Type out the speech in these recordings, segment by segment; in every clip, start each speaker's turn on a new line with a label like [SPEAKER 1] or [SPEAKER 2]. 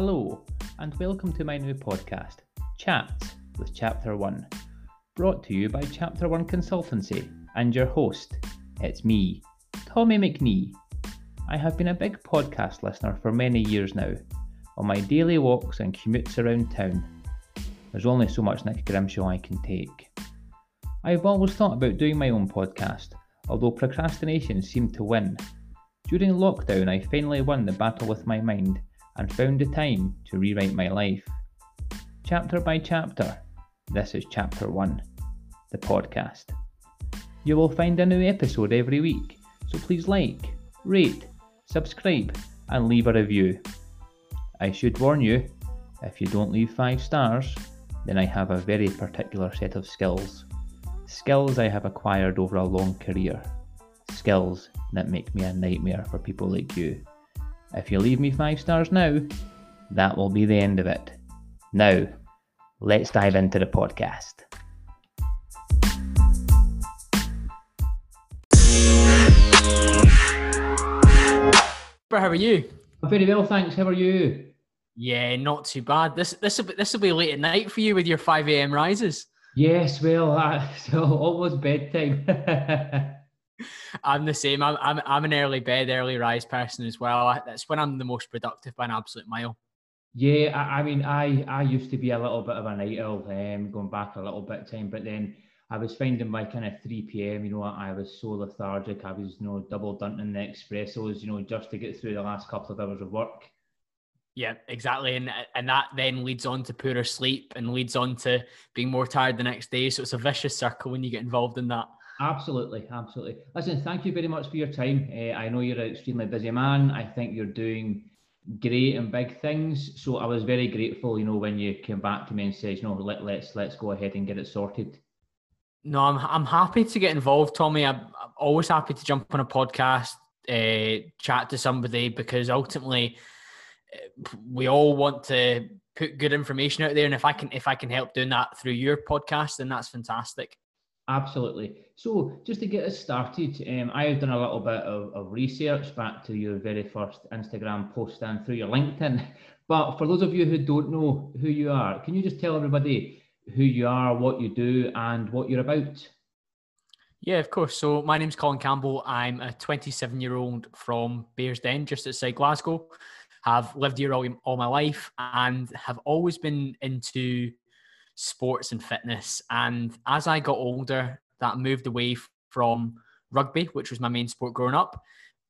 [SPEAKER 1] Hello, and welcome to my new podcast, Chats with Chapter 1, brought to you by Chapter 1 Consultancy and your host. It's me, Tommy McNee. I have been a big podcast listener for many years now, on my daily walks and commutes around town. There's only so much Nick Grimshaw I can take. I've always thought about doing my own podcast, although procrastination seemed to win. During lockdown, I finally won the battle with my mind and found the time to rewrite my life. Chapter by chapter, this is chapter 1, the podcast. You will find a new episode every week, so please like, rate, subscribe, and leave a review. I should warn you, if you don't leave 5 stars, then I have a very particular set of skills. Skills I have acquired over a long career. Skills that make me a nightmare for people like you. If you leave me five stars now, that will be the end of it. Now, let's dive into the podcast.
[SPEAKER 2] How are you?
[SPEAKER 1] Very well, thanks. How are you?
[SPEAKER 2] Yeah, not too bad. This this will be, this will be late at night for you with your five a.m. rises.
[SPEAKER 1] Yes, well, uh, so almost bedtime.
[SPEAKER 2] I'm the same. I'm, I'm I'm an early bed, early rise person as well. That's when I'm the most productive by an absolute mile.
[SPEAKER 1] Yeah, I, I mean, I I used to be a little bit of a night owl, um, going back a little bit time, but then I was finding by kind of 3 p.m., you know, I was so lethargic. I was, you know, double dunting the espressos, you know, just to get through the last couple of hours of work.
[SPEAKER 2] Yeah, exactly. And and that then leads on to poorer sleep and leads on to being more tired the next day. So it's a vicious circle when you get involved in that.
[SPEAKER 1] Absolutely, absolutely. Listen, thank you very much for your time. Uh, I know you're an extremely busy man. I think you're doing great and big things. So I was very grateful, you know, when you came back to me and said, you know, let, let's let's go ahead and get it sorted.
[SPEAKER 2] No, I'm I'm happy to get involved, Tommy. I'm, I'm always happy to jump on a podcast, uh, chat to somebody because ultimately eh, we all want to put good information out there, and if I can if I can help doing that through your podcast, then that's fantastic.
[SPEAKER 1] Absolutely. So, just to get us started, um, I have done a little bit of, of research back to your very first Instagram post and through your LinkedIn. But for those of you who don't know who you are, can you just tell everybody who you are, what you do, and what you're about?
[SPEAKER 2] Yeah, of course. So, my name's Colin Campbell. I'm a 27 year old from Bearsden, just outside Glasgow. Have lived here all, all my life and have always been into sports and fitness. And as I got older, that moved away from rugby, which was my main sport growing up,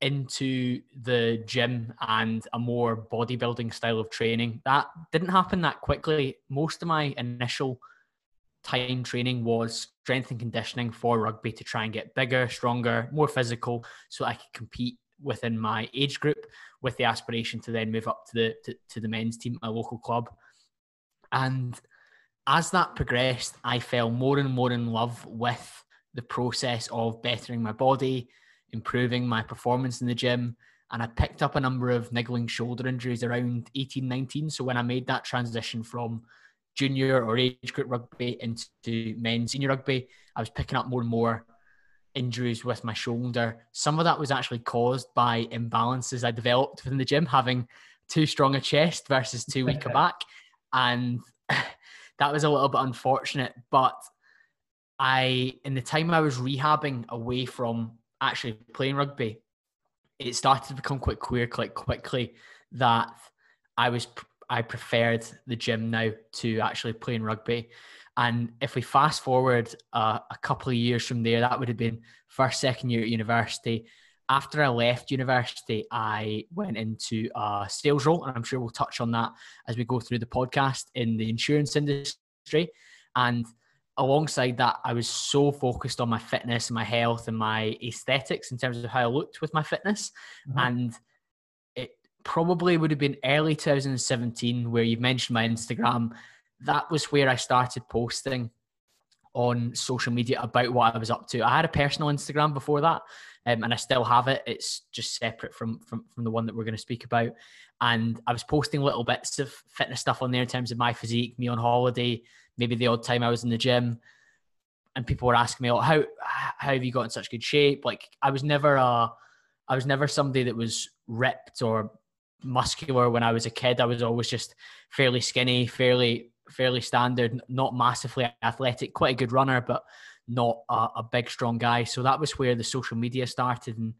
[SPEAKER 2] into the gym and a more bodybuilding style of training. That didn't happen that quickly. Most of my initial time training was strength and conditioning for rugby to try and get bigger, stronger, more physical, so I could compete within my age group with the aspiration to then move up to the to, to the men's team, at my local club. And as that progressed, I fell more and more in love with the process of bettering my body, improving my performance in the gym. And I picked up a number of niggling shoulder injuries around 18, 19. So when I made that transition from junior or age group rugby into men's senior rugby, I was picking up more and more injuries with my shoulder. Some of that was actually caused by imbalances I developed within the gym, having too strong a chest versus too weak a back. And that was a little bit unfortunate. But I, in the time I was rehabbing away from actually playing rugby, it started to become quite clear, quite quickly, that I was I preferred the gym now to actually playing rugby. And if we fast forward uh, a couple of years from there, that would have been first, second year at university after I left university, I went into a sales role, and I'm sure we'll touch on that as we go through the podcast in the insurance industry. And alongside that, I was so focused on my fitness and my health and my aesthetics in terms of how I looked with my fitness. Mm-hmm. And it probably would have been early 2017 where you mentioned my Instagram. That was where I started posting on social media about what I was up to. I had a personal Instagram before that, um, and I still have it. It's just separate from, from from the one that we're going to speak about. And I was posting little bits of fitness stuff on there in terms of my physique, me on holiday, maybe the odd time I was in the gym, and people were asking me, "Oh, how how have you got in such good shape?" Like I was never a I was never somebody that was ripped or muscular when I was a kid. I was always just fairly skinny, fairly fairly standard, not massively athletic, quite a good runner, but not a, a big strong guy. So that was where the social media started in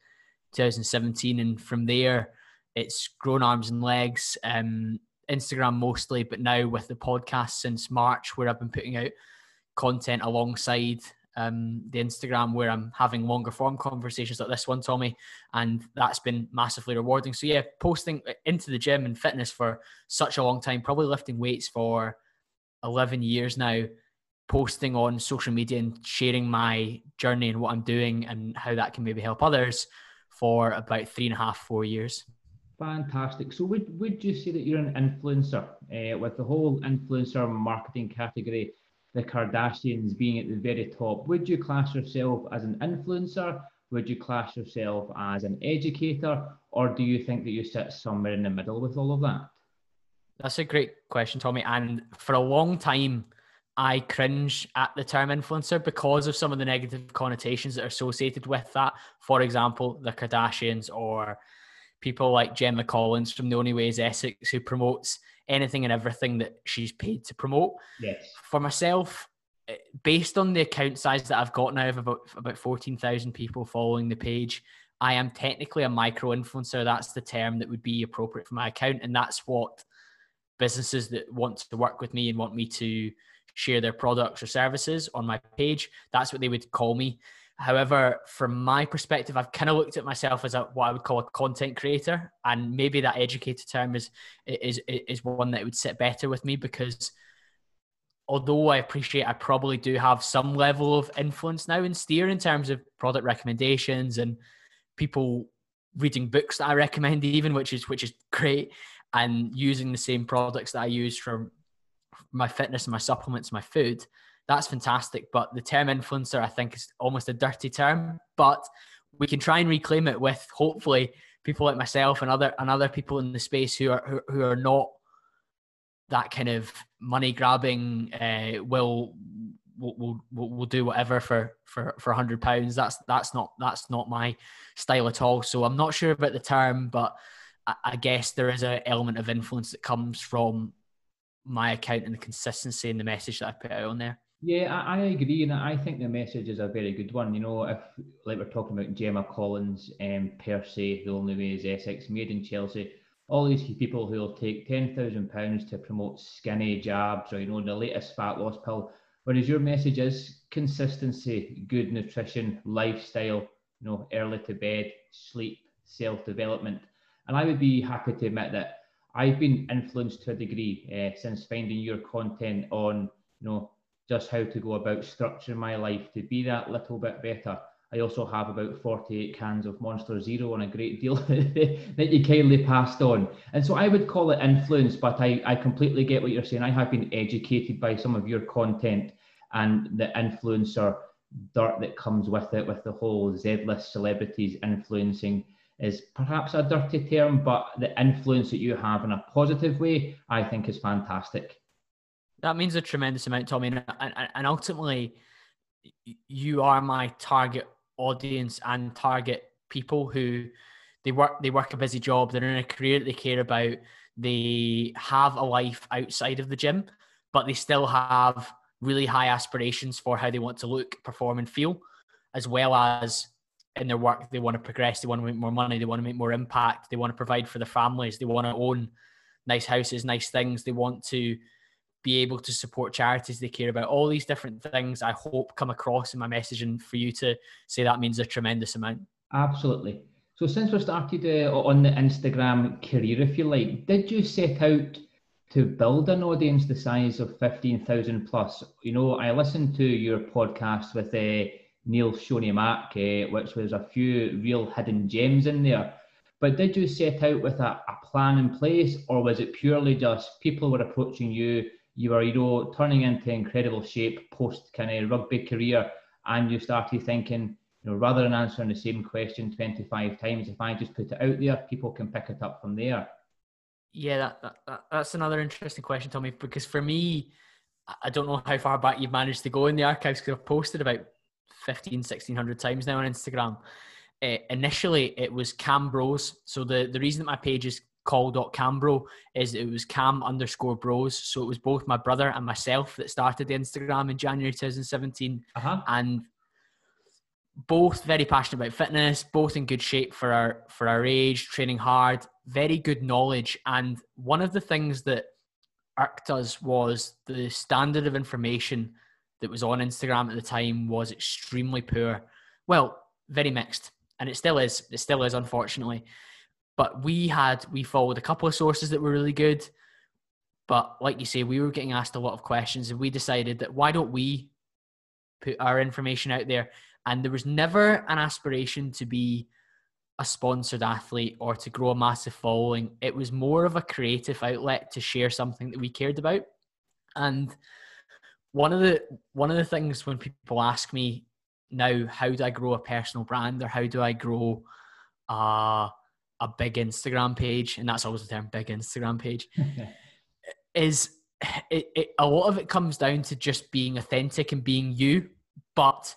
[SPEAKER 2] 2017, and from there, it's grown arms and legs. Um, Instagram mostly, but now with the podcast since March, where I've been putting out content alongside um, the Instagram where I'm having longer form conversations like this one, Tommy, and that's been massively rewarding. So yeah, posting into the gym and fitness for such a long time, probably lifting weights for 11 years now, posting on social media and sharing my journey and what I'm doing and how that can maybe help others for about three and a half, four years.
[SPEAKER 1] Fantastic. So would would you say that you're an influencer uh, with the whole influencer marketing category? the Kardashians being at the very top, would you class yourself as an influencer? Would you class yourself as an educator? Or do you think that you sit somewhere in the middle with all of that?
[SPEAKER 2] That's a great question, Tommy. And for a long time, I cringe at the term influencer because of some of the negative connotations that are associated with that. For example, the Kardashians or people like Gemma Collins from The Only Way is Essex, who promotes anything and everything that she's paid to promote.
[SPEAKER 1] Yes.
[SPEAKER 2] For myself, eh, based on the account size that I've got now of about about fourteen thousand people following the page, I am technically a micro influencer. That's the term that would be appropriate for my account, and that's what businesses that want to work with me and want me to share their products or services on my page. That's what they would call me. However, from my perspective, I've kind of looked at myself as a what I would call a content creator, and maybe that educated term is is is one that would sit better with me because although I appreciate I probably do have some level of influence now in steer in terms of product recommendations and people reading books that I recommend even which is which is great and using the same products that I use for my fitness and my supplements my food that's fantastic. But the term influencer, I think, is almost a dirty term. But we can try and reclaim it with hopefully people like myself and other and other people in the space who are who, who are not that kind of money grabbing uh, will will will will do whatever for for for 100 pounds that's that's not that's not my style at all so i'm not sure about the term but I, I guess there is an element of influence that comes from my account and the consistency in the message that i put out on there
[SPEAKER 1] yeah, I, I, agree, and I think the message is a very good one. You know, if like we're talking about Gemma Collins, um, per se, the only way is Essex, made in Chelsea. All these people who will take ten thousand pounds to promote skinny jabs or you know the latest fat loss pill, whereas your message is consistency, good nutrition, lifestyle. You know, early to bed, sleep, self development, and I would be happy to admit that I've been influenced to a degree uh, since finding your content on you know just how to go about structuring my life to be that little bit better. I also have about 48 cans of Monster Zero and a great deal that you kindly passed on. And so I would call it influence, but I, I completely get what you're saying. I have been educated by some of your content and the influencer dirt that comes with it, with the whole Z-list celebrities influencing is perhaps a dirty term, but the influence that you have in a positive way, I think is fantastic.
[SPEAKER 2] That means a tremendous amount, Tommy. And, and, and ultimately, you are my target audience and target people who they work they work a busy job they're in a career that they care about they have a life outside of the gym but they still have really high aspirations for how they want to look perform and feel as well as in their work they want to progress they want to make more money they want to make more impact they want to provide for their families they want to own nice houses nice things they want to be able to support charities they care about. All these different things I hope come across in my message, and for you to say that means a tremendous amount.
[SPEAKER 1] Absolutely. So since we started uh, on the Instagram career, if you like, did you set out to build an audience the size of 15,000 plus? You know, I listened to your podcast with uh, Neil Shoney Mack, uh, which was a few real hidden gems in there. But did you set out with a, a plan in place, or was it purely just people were approaching you you were, you know, turning into incredible shape post kind of rugby career, and you started thinking, you know, rather than answering the same question 25 times, if I just put it out there, people can pick it up from there.
[SPEAKER 2] Yeah, that, that, that's another interesting question, Tommy, because for me, I don't know how far back you've managed to go in the archives because I've posted about 15, 1600 times now on Instagram. Uh, initially, it was Cam Bros. So the, the reason that my page is call.cambro is it was cam underscore bros. So it was both my brother and myself that started the Instagram in January 2017.
[SPEAKER 1] Uh-huh.
[SPEAKER 2] And both very passionate about fitness, both in good shape for our for our age, training hard, very good knowledge. And one of the things that irked us was the standard of information that was on Instagram at the time was extremely poor. Well, very mixed. And it still is. It still is, unfortunately. But we had we followed a couple of sources that were really good. But like you say, we were getting asked a lot of questions, and we decided that why don't we put our information out there and there was never an aspiration to be a sponsored athlete or to grow a massive following. It was more of a creative outlet to share something that we cared about. And one of the one of the things when people ask me now, how do I grow a personal brand or how do I grow a a big Instagram page, and that's always the term, big Instagram page, is it, it, a lot of it comes down to just being authentic and being you, but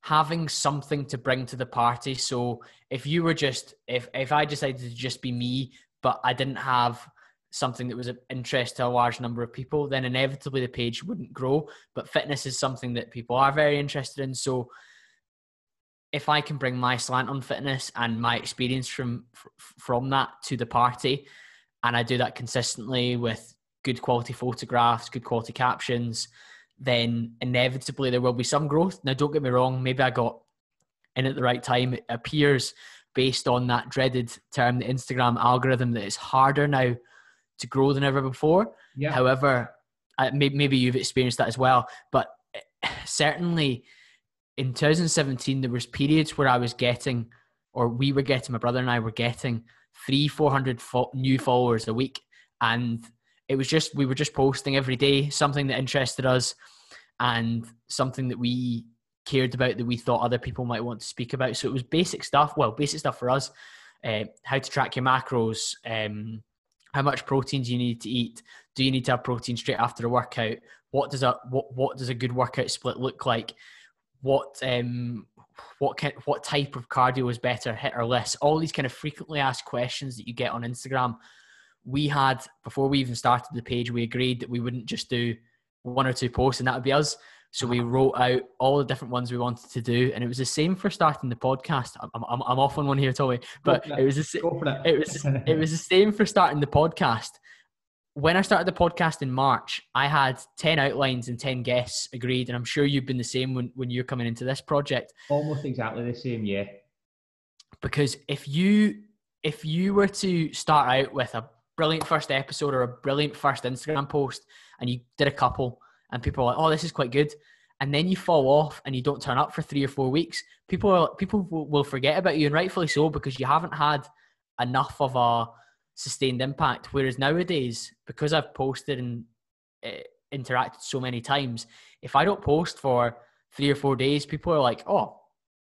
[SPEAKER 2] having something to bring to the party. So if you were just if if I decided to just be me, but I didn't have something that was of interest to a large number of people, then inevitably the page wouldn't grow. But fitness is something that people are very interested in. So if I can bring my slant on fitness and my experience from from that to the party, and I do that consistently with good quality photographs, good quality captions, then inevitably there will be some growth. Now, don't get me wrong, maybe I got in at the right time. It appears based on that dreaded term, the Instagram algorithm, that it's harder now to grow than ever before. Yeah. However, maybe you've experienced that as well, but certainly in 2017 there was periods where I was getting, or we were getting, my brother and I were getting three, four hundred fo- new followers a week, and it was just we were just posting every day something that interested us and something that we cared about that we thought other people might want to speak about. So it was basic stuff. Well, basic stuff for us: uh, how to track your macros, um, how much protein do you need to eat? Do you need to have protein straight after a workout? What does a what what does a good workout split look like? What um what kind, what type of cardio is better, HIIT or LISS? All these kind of frequently asked questions that you get on Instagram we had before we even started the page, we agreed that we wouldn't just do one or two posts and that would be us. So we wrote out all the different ones we wanted to do, and it was the same for starting the podcast. I'm, I'm, I'm off on one here, Tommy, but it. it. was the, it. it was it was the same for starting the podcast. When I started the podcast in March, I had ten outlines and ten guests agreed, and I'm sure you've been the same when when you're coming into this project.
[SPEAKER 1] Almost exactly the same, yeah.
[SPEAKER 2] Because if you if you were to start out with a brilliant first episode or a brilliant first Instagram post and you did a couple and people are like, oh, this is quite good. And then you fall off and you don't turn up for three or four weeks, people are, people will forget about you and rightfully so because you haven't had enough of a sustained impact. Whereas nowadays, because I've posted and uh, interacted so many times, if I don't post for three or four days, people are like, oh,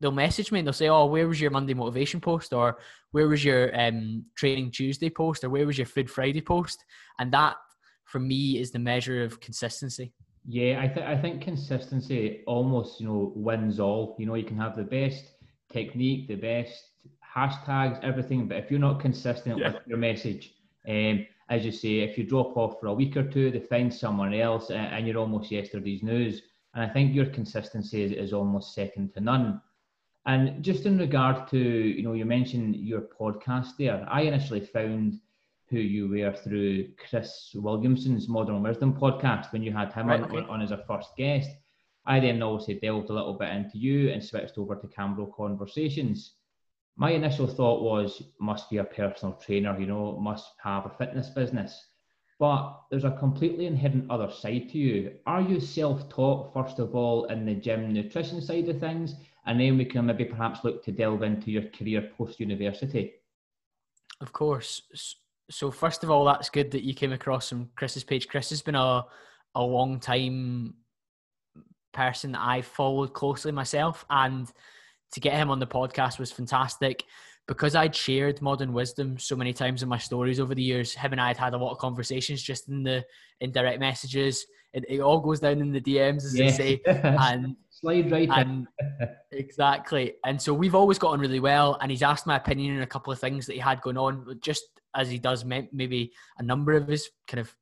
[SPEAKER 2] they'll message me and they'll say, "Oh, where was your Monday motivation post?" or "Where was your um, training Tuesday post?" or "Where was your Food Friday post?" And that, for me, is the measure of consistency.
[SPEAKER 1] Yeah, I think I think consistency almost you know wins all. You know, you can have the best technique, the best hashtags, everything, but if you're not consistent yeah. with your message, um, as you say, if you drop off for a week or two, they find someone else, and, and you're almost yesterday's news. And I think your consistency is, is almost second to none. And just in regard to, you know, you mentioned your podcast there. I initially found who you were through Chris Williamson's Modern Wisdom podcast when you had him right, on, okay. on, as a first guest. I then also delved a little bit into you and switched over to Cambro Conversations. My initial thought was, must be a personal trainer, you know, must have a fitness business. But there's a completely inherent other side to you. Are you self taught, first of all, in the gym nutrition side of things? and then we can maybe perhaps look to delve into your career post university.
[SPEAKER 2] Of course. So first of all, that's good that you came across from Chris's page. Chris has been a a long time person that I followed closely myself, and to get him on the podcast was fantastic because I'd shared modern wisdom so many times in my stories over the years. Him and I had had a lot of conversations just in the in direct messages. It, it all goes down in the DMs, as yes. they say, and
[SPEAKER 1] slide right
[SPEAKER 2] and exactly. And so we've always got on really well. And he's asked my opinion on a couple of things that he had going on, just as he does maybe a number of his kind of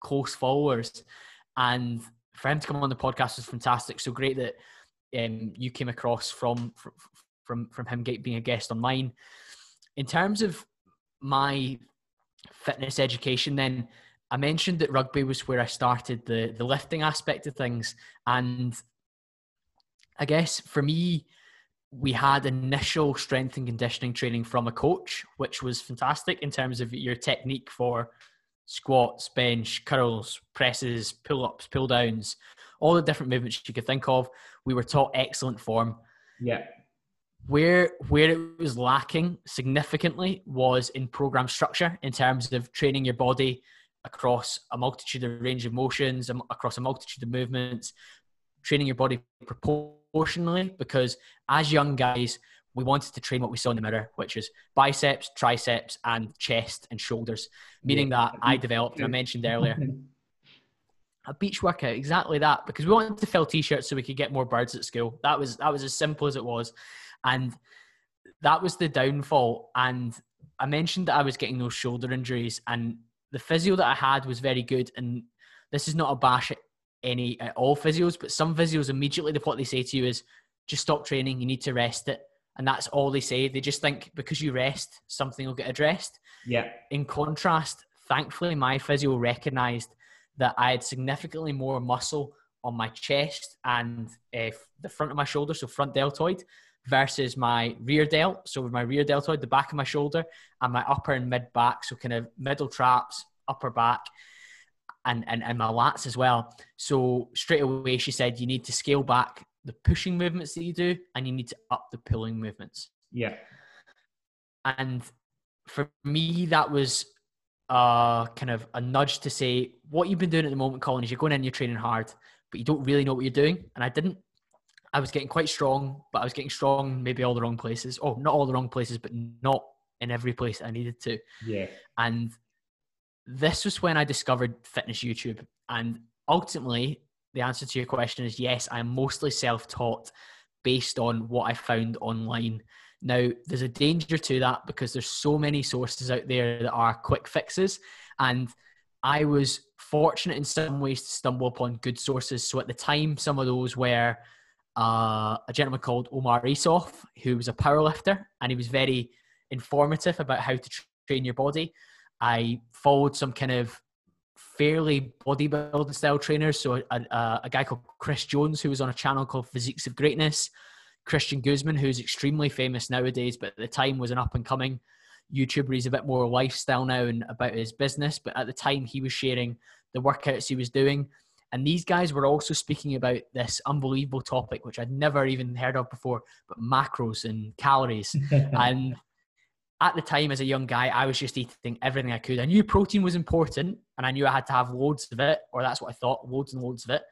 [SPEAKER 2] close followers. And for him to come on the podcast was fantastic. So great that um, you came across from from from him being a guest on mine. In terms of my fitness education, then I mentioned that rugby was where I started the the lifting aspect of things, and I guess for me, we had initial strength and conditioning training from a coach, which was fantastic in terms of your technique for squats, bench, curls, presses, pull ups, pull downs, all the different movements you could think of. We were taught excellent form.
[SPEAKER 1] Yeah.
[SPEAKER 2] Where where it was lacking significantly was in program structure in terms of training your body across a multitude of range of motions, um, across a multitude of movements, training your body proportionally because as young guys, we wanted to train what we saw in the mirror, which is biceps, triceps, and chest and shoulders. Meaning yeah. that I developed, I mentioned earlier, a beach workout, exactly that, because we wanted to fill t-shirts so we could get more birds at school. That was that was as simple as it was, and that was the downfall. And I mentioned that I was getting those shoulder injuries, and the physio that I had was very good. And this is not a bash at any at all physios, but some physios immediately what they say to you is just stop training. You need to rest it and that's all they say. They just think because you rest, something will get addressed.
[SPEAKER 1] Yeah.
[SPEAKER 2] In contrast, thankfully, my physio recognized that I had significantly more muscle on my chest and uh, the front of my shoulder, so front deltoid, versus my rear delt. So with my rear deltoid, the back of my shoulder, and my upper and mid back, so kind of middle traps, upper back, and, and, and my lats as well. So straight away, she said, you need to scale back the pushing movements that you do and you need to up the pulling movements.
[SPEAKER 1] Yeah.
[SPEAKER 2] And for me, that was uh, kind of a nudge to say, what you've been doing at the moment, Colin, is you're going in, you're training hard, but you don't really know what you're doing. And I didn't. I was getting quite strong, but I was getting strong maybe all the wrong places. Oh, not all the wrong places, but not in every place I needed to.
[SPEAKER 1] Yeah.
[SPEAKER 2] And this was when I discovered fitness YouTube. And ultimately, the answer to your question is yes, I'm mostly self taught based on what I found online. Now, there's a danger to that because there's so many sources out there that are quick fixes. And I was fortunate in some ways to stumble upon good sources. So at the time, some of those were uh, a gentleman called Omar Isuf, who was a powerlifter, and he was very informative about how to train your body. I followed some kind of fairly bodybuilding style trainers. So a, a, a, guy called Chris Jones, who was on a channel called Physiques of Greatness, Christian Guzman, who's extremely famous nowadays, but at the time was an up and coming YouTuber. He's a bit more lifestyle now and about his business, but at the time he was sharing the workouts he was doing. And these guys were also speaking about this unbelievable topic, which I'd never even heard of before, but macros and calories. and at the time as a young guy, I was just eating everything I could. I knew protein was important and I knew I had to have loads of it, or that's what I thought, loads and loads of it.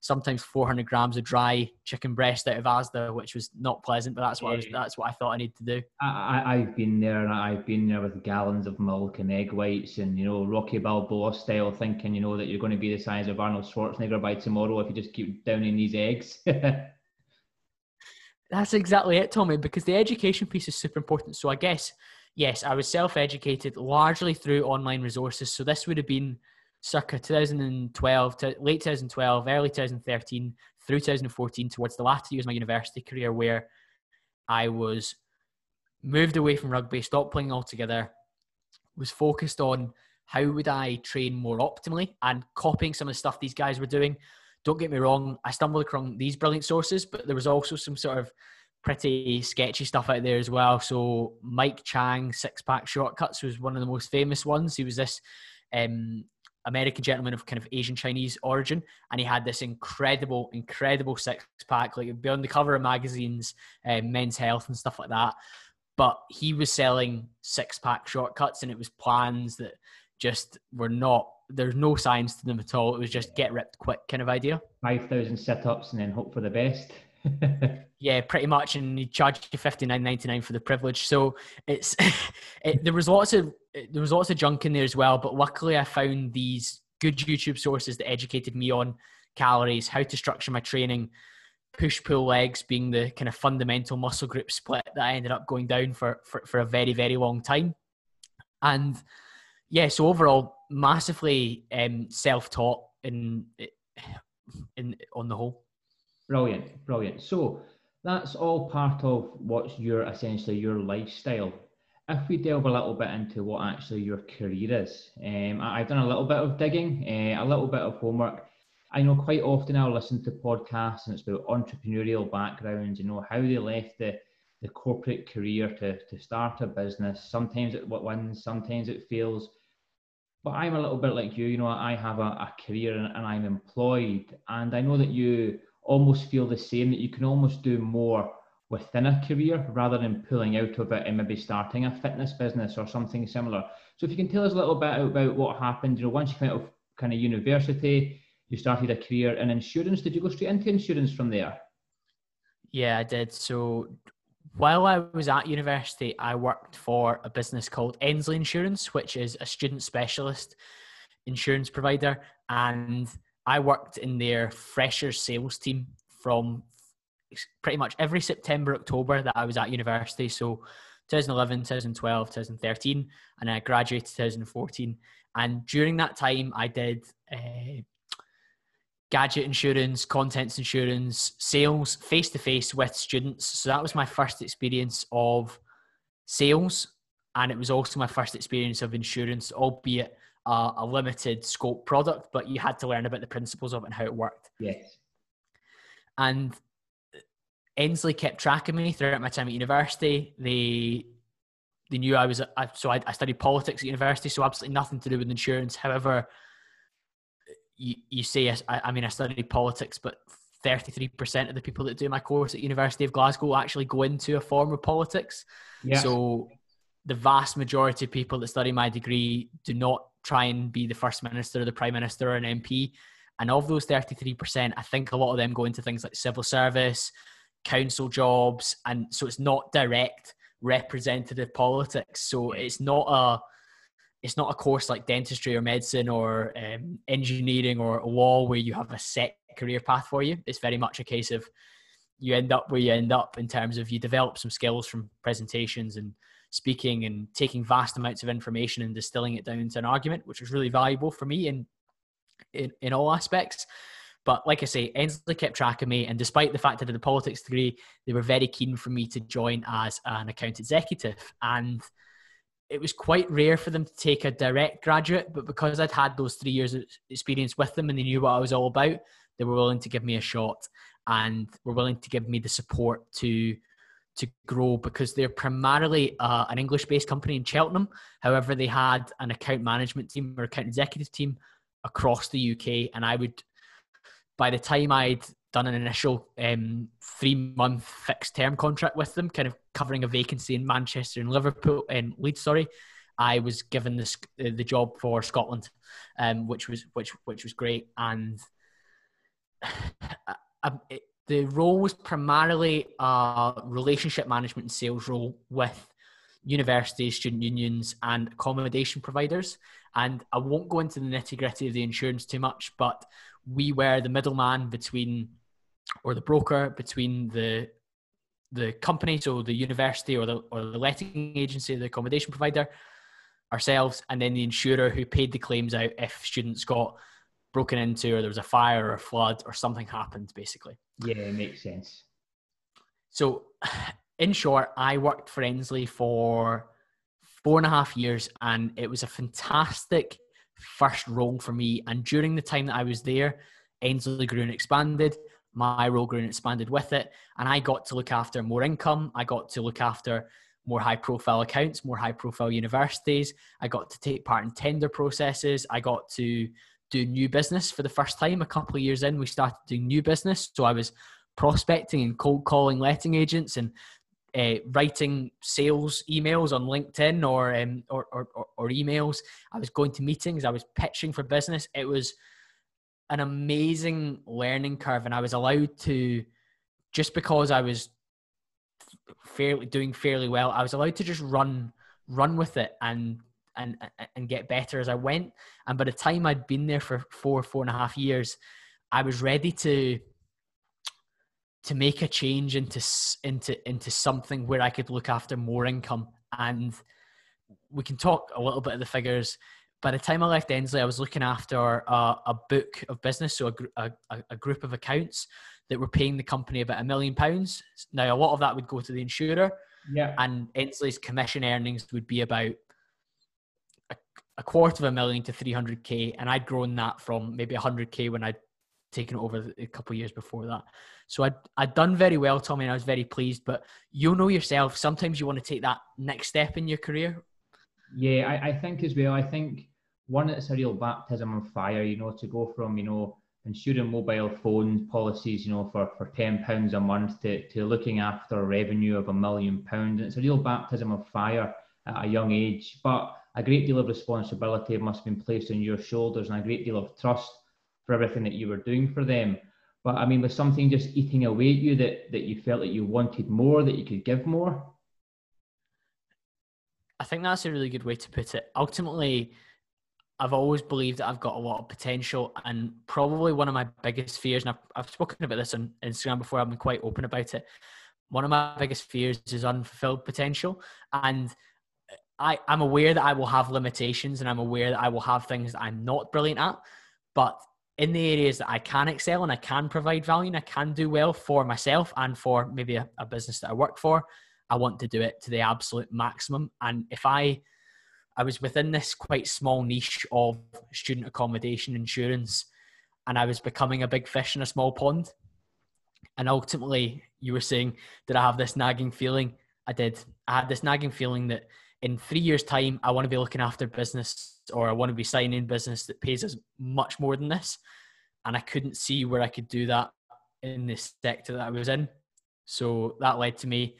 [SPEAKER 2] Sometimes 400 grams of dry chicken breast out of Asda, which was not pleasant, but that's what I was, that's what I thought I needed to do.
[SPEAKER 1] I, have been there and I've been there with gallons of milk and egg whites and, you know, Rocky Balboa style thinking, you know, that you're going to be the size of Arnold Schwarzenegger by tomorrow if you just keep downing these eggs.
[SPEAKER 2] That's exactly it, Tommy, because the education piece is super important. So I guess, yes, I was self educated largely through online resources. So this would have been circa 2012 to late 2012, early 2013 through 2014, towards the latter years of my university career, where I was moved away from rugby, stopped playing altogether, was focused on how would I train more optimally and copying some of the stuff these guys were doing don't get me wrong, I stumbled across these brilliant sources, but there was also some sort of pretty sketchy stuff out there as well. So Mike Chang, Six Pack Shortcuts, was one of the most famous ones. He was this um, American gentleman of kind of Asian Chinese origin, and he had this incredible, incredible six pack, like it'd be on the cover of magazines, um, Men's Health and stuff like that. But he was selling six pack shortcuts, and it was plans that just were not there's no science to them at all. It was just get ripped quick kind of idea.
[SPEAKER 1] Five thousand sit ups and then hope for the best.
[SPEAKER 2] yeah, pretty much, and you charge you fifty nine ninety nine for the privilege. So it's it, there was lots of there was lots of junk in there as well. But luckily, I found these good YouTube sources that educated me on calories, how to structure my training, push pull legs being the kind of fundamental muscle group split that I ended up going down for for, for a very very long time. And yeah, so overall, massively um, self-taught in in on the whole.
[SPEAKER 1] Brilliant, brilliant. So that's all part of what's your essentially your lifestyle. If we delve a little bit into what actually your career is, um, I've done a little bit of digging, uh, a little bit of homework. I know quite often I'll listen to podcasts and it's about entrepreneurial backgrounds, you know, how they left the, the corporate career to, to start a business. Sometimes it wins, sometimes it fails. But I'm a little bit like you, you know, I have a, a career and, and I'm employed. And I know that you almost feel the same, that you can almost do more within a career rather than pulling out of it and maybe starting a fitness business or something similar. So if you can tell us a little bit about what happened, you know, once you came out of kind of university, you started a career in insurance. Did you go straight into insurance from there?
[SPEAKER 2] Yeah, I did. So while I was at university, I worked for a business called Endsleigh Insurance, which is a student specialist insurance provider. And I worked in their fresher sales team from pretty much every September, October that I was at university. So 2011, 2012, 2013, and I graduated 2014. And during that time, I did uh, gadget insurance, contents insurance, sales face to face with students. So that was my first experience of sales. And it was also my first experience of insurance, albeit a, a limited scope product, but you had to learn about the principles of it and how it worked.
[SPEAKER 1] Yes.
[SPEAKER 2] And Endsleigh kept track of me throughout my time at university. They they knew I was I, so I, I studied politics at university, so absolutely nothing to do with insurance. However, you, you say, I, I mean, I studied politics, but 33% of the people that do my course at University of Glasgow actually go into a form of politics. Yeah. So the vast majority of people that study my degree do not try and be the first minister or the prime minister or an MP. And of those 33%, I think a lot of them go into things like civil service, council jobs. And so it's not direct representative politics. So it's not a it's not a course like dentistry or medicine or um, engineering or law where you have a set career path for you. It's very much a case of you end up where you end up in terms of you develop some skills from presentations and speaking and taking vast amounts of information and distilling it down into an argument, which was really valuable for me in in, in all aspects. But like I say, Endsleigh kept track of me, and despite the fact that I did a politics degree, they were very keen for me to join as an account executive. And it was quite rare for them to take a direct graduate, but because I'd had those three years of experience with them and they knew what I was all about, they were willing to give me a shot and were willing to give me the support to to grow because they're primarily uh, an English-based company in Cheltenham. However, they had an account management team or account executive team across the UK, and I would, by the time I'd done an initial um, three month fixed term contract with them, kind of covering a vacancy in Manchester and Liverpool and Leeds. Sorry, I was given this uh, the job for Scotland, um, which was which which was great, and um, it, the role was primarily a relationship management and sales role with universities, student unions, and accommodation providers. And I won't go into the nitty gritty of the insurance too much, but we were the middleman between or the broker between the the company, so the university or the or the letting agency, the accommodation provider, ourselves, and then the insurer who paid the claims out if students got broken into or there was a fire or a flood or something happened, basically.
[SPEAKER 1] Yeah, it makes sense.
[SPEAKER 2] So, in short, I worked for Endsleigh for four and a half years, and it was a fantastic first role for me. And during the time that I was there, Endsleigh grew and expanded my role grew and expanded with it. And I got to look after more income. I got to look after more high profile accounts, more high profile universities. I got to take part in tender processes. I got to do new business for the first time. A couple of years in, we started doing new business. So I was prospecting and cold calling letting agents and uh, writing sales emails on LinkedIn or, um, or, or, or emails. I was going to meetings. I was pitching for business. It was an amazing learning curve and I was allowed to just because I was fairly doing fairly well, I was allowed to just run run with it and and and get better as I went. And by the time I'd been there for four four and a half years, I was ready to to make a change into into into something where I could look after more income and we can talk a little bit of the figures. By the time I left Endsleigh, I was looking after a, a book of business, so a, a, a group of accounts that were paying the company about a million pounds. Now, a lot of that would go to the insurer,
[SPEAKER 1] yeah.
[SPEAKER 2] and Endsleigh's commission earnings would be about a, a quarter of a million to 300k, and I'd grown that from maybe 100k when I'd taken it over a couple of years before that. So I'd, I'd done very well, Tommy, and I was very pleased. But you'll know yourself, sometimes you want to take that next step in your career.
[SPEAKER 1] Yeah, I, I think as well. I think one, it's a real baptism of fire, you know, to go from, you know, insuring mobile phone policies, you know, for, for £10 a month to, to looking after a revenue of a million pounds. It's a real baptism of fire at a young age. But a great deal of responsibility must have been placed on your shoulders and a great deal of trust for everything that you were doing for them. But I mean, was something just eating away at you that, that you felt that you wanted more, that you could give more?
[SPEAKER 2] I think that's a really good way to put it. Ultimately, I've always believed that I've got a lot of potential, and probably one of my biggest fears, and I've, I've spoken about this on Instagram before, I've been quite open about it. One of my biggest fears is unfulfilled potential. And I, I'm aware that I will have limitations and I'm aware that I will have things that I'm not brilliant at. But in the areas that I can excel and I can provide value and I can do well for myself and for maybe a, a business that I work for, I want to do it to the absolute maximum. And if I I was within this quite small niche of student accommodation insurance and I was becoming a big fish in a small pond. And ultimately, you were saying, Did I have this nagging feeling? I did. I had this nagging feeling that in three years' time, I want to be looking after business or I want to be signing business that pays us much more than this. And I couldn't see where I could do that in this sector that I was in. So that led to me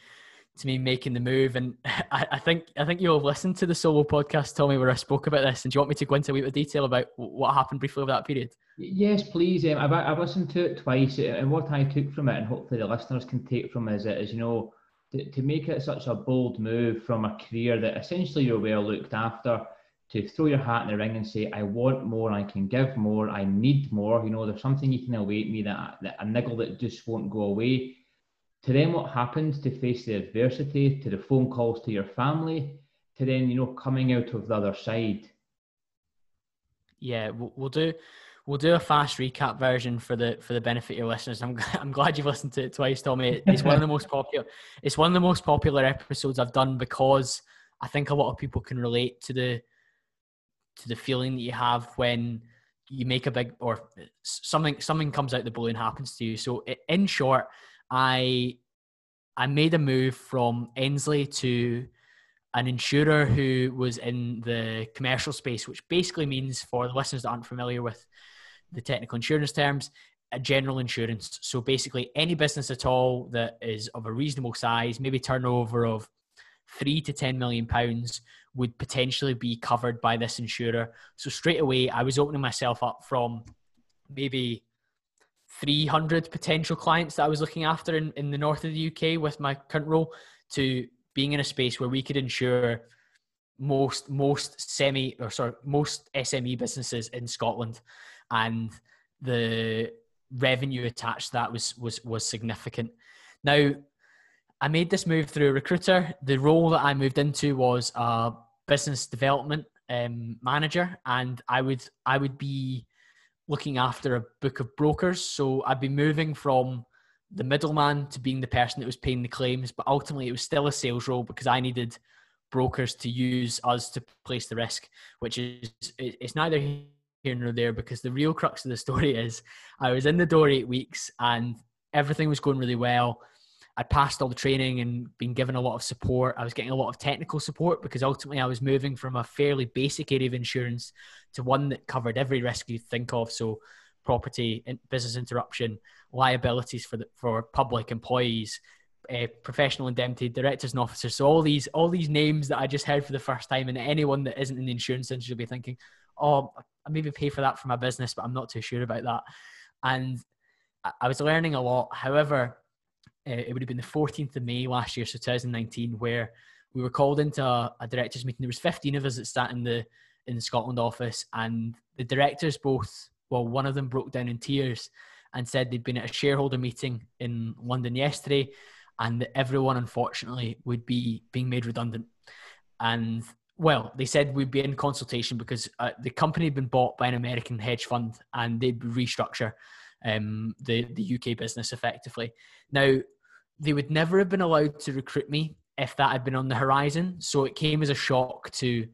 [SPEAKER 2] to me making the move. And I, I, think I think you'll have listened to the solo podcast, Tommy, where I spoke about this. And do you want me to go into a wee bit of detail about what happened briefly over that period?
[SPEAKER 1] Yes, please. Um, I've, I've listened to it twice, uh, and what I took from it, and hopefully the listeners can take from it, is, is you know, to, to make it such a bold move from a career that essentially you're well looked after to throw your hat in the ring and say, I want more, I can give more, I need more. You know, there's something eating away at me that, that a niggle that just won't go away to then what happens to face the adversity, to the phone calls to your family, to then you know coming out of the other side.
[SPEAKER 2] Yeah, we'll do we'll do a fast recap version for the for the benefit of your listeners. I'm I'm glad you've listened to it twice, Tommy. It's one of the most popular. It's one of the most popular episodes I've done because I think a lot of people can relate to the to the feeling that you have when you make a big or something something comes out the blue and happens to you. So in short, I I made a move from Endsleigh to an insurer who was in the commercial space, which basically means for the listeners that aren't familiar with the technical insurance terms, a general insurance. So basically, any business at all that is of a reasonable size, maybe turnover of three to 10 million pounds, would potentially be covered by this insurer. So straight away, I was opening myself up from maybe 300 potential clients that I was looking after in, in the north of the UK with my current role to being in a space where we could insure most most semi or sorry most SME businesses in Scotland and the revenue attached to that was was was significant. Now I made this move through a recruiter. The role that I moved into was a business development um, manager, and I would I would be looking after a book of brokers. So I'd be moving from the middleman to being the person that was paying the claims, but ultimately it was still a sales role because I needed brokers to use us to place the risk, which is it's neither here nor there because the real crux of the story is I was in the door eight weeks and everything was going really well. I'd passed all the training and been given a lot of support. I was getting a lot of technical support because ultimately I was moving from a fairly basic area of insurance to one that covered every risk you think of. So, property, business interruption, liabilities for the, for public employees, uh, professional indemnity, directors and officers. So all these all these names that I just heard for the first time, and anyone that isn't in the insurance industry will be thinking, "Oh, I maybe pay for that for my business, but I'm not too sure about that." And I was learning a lot. However, uh, it would have been the 14th of May last year, so 2019, where we were called into a, a, directors meeting. There was 15 of us that sat in the in the Scotland office, and the directors both, well, one of them broke down in tears and said they'd been at a shareholder meeting in London yesterday, and that everyone, unfortunately, would be being made redundant. And well, they said we'd be in consultation because uh, the company had been bought by an American hedge fund and they'd restructure um, the the UK business effectively. Now, they would never have been allowed to recruit me if that had been on the horizon. So it came as a shock to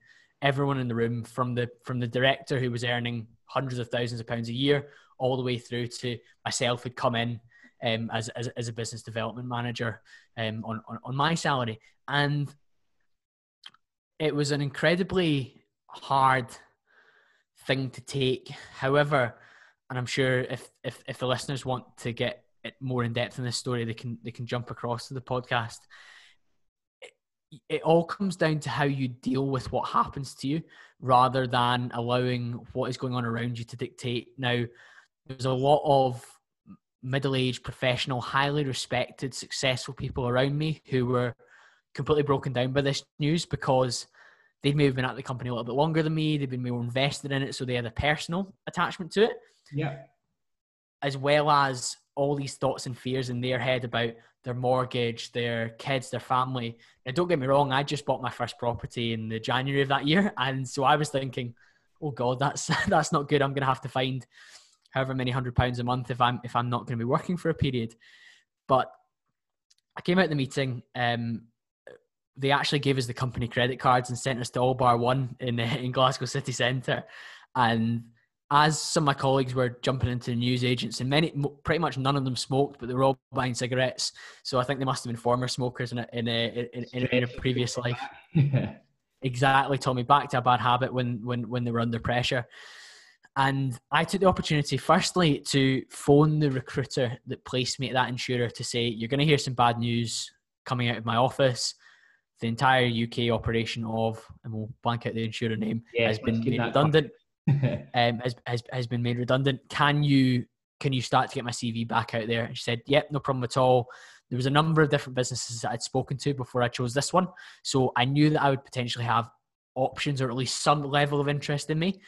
[SPEAKER 2] everyone in the room, from the from the director who was earning hundreds of thousands of pounds a year, all the way through to myself who'd come in um, as, as, as a business development manager um, on, on on my salary, and it was an incredibly hard thing to take. However, and I'm sure if if if the listeners want to get it more in depth in this story, they can they can jump across to the podcast. It, it all comes down to how you deal with what happens to you, rather than allowing what is going on around you to dictate. Now, there's a lot of middle-aged, professional, highly respected, successful people around me who were completely broken down by this news because they'd maybe been at the company a little bit longer than me. They've been more invested in it, so they had a personal attachment to it.
[SPEAKER 1] Yeah.
[SPEAKER 2] As well as all these thoughts and fears in their head about their mortgage, their kids, their family. Now, don't get me wrong, I just bought my first property in the January of that year, and so I was thinking, oh god, that's that's not good. I'm going to have to find however many hundred pounds a month if I'm if I'm not going to be working for a period. But I came out of the meeting. Um, they actually gave us the company credit cards and sent us to all bar one in in Glasgow city centre, and as some of my colleagues were jumping into the news agents, and many, pretty much none of them smoked, but they were all buying cigarettes. So I think they must have been former smokers in a, in a, in, in, in a previous life. exactly, Tommy, back to a bad habit when, when, when they were under pressure. And I took the opportunity, firstly, to phone the recruiter that placed me at that insurer to say, You're going to hear some bad news coming out of my office. The entire UK operation of, and we'll blank out the insurer name, yeah, has been made redundant. um, has, has has been made redundant. Can you can you start to get my CV back out there? And she said, Yep, no problem at all. There was a number of different businesses that I'd spoken to before I chose this one, so I knew that I would potentially have options or at least some level of interest in me.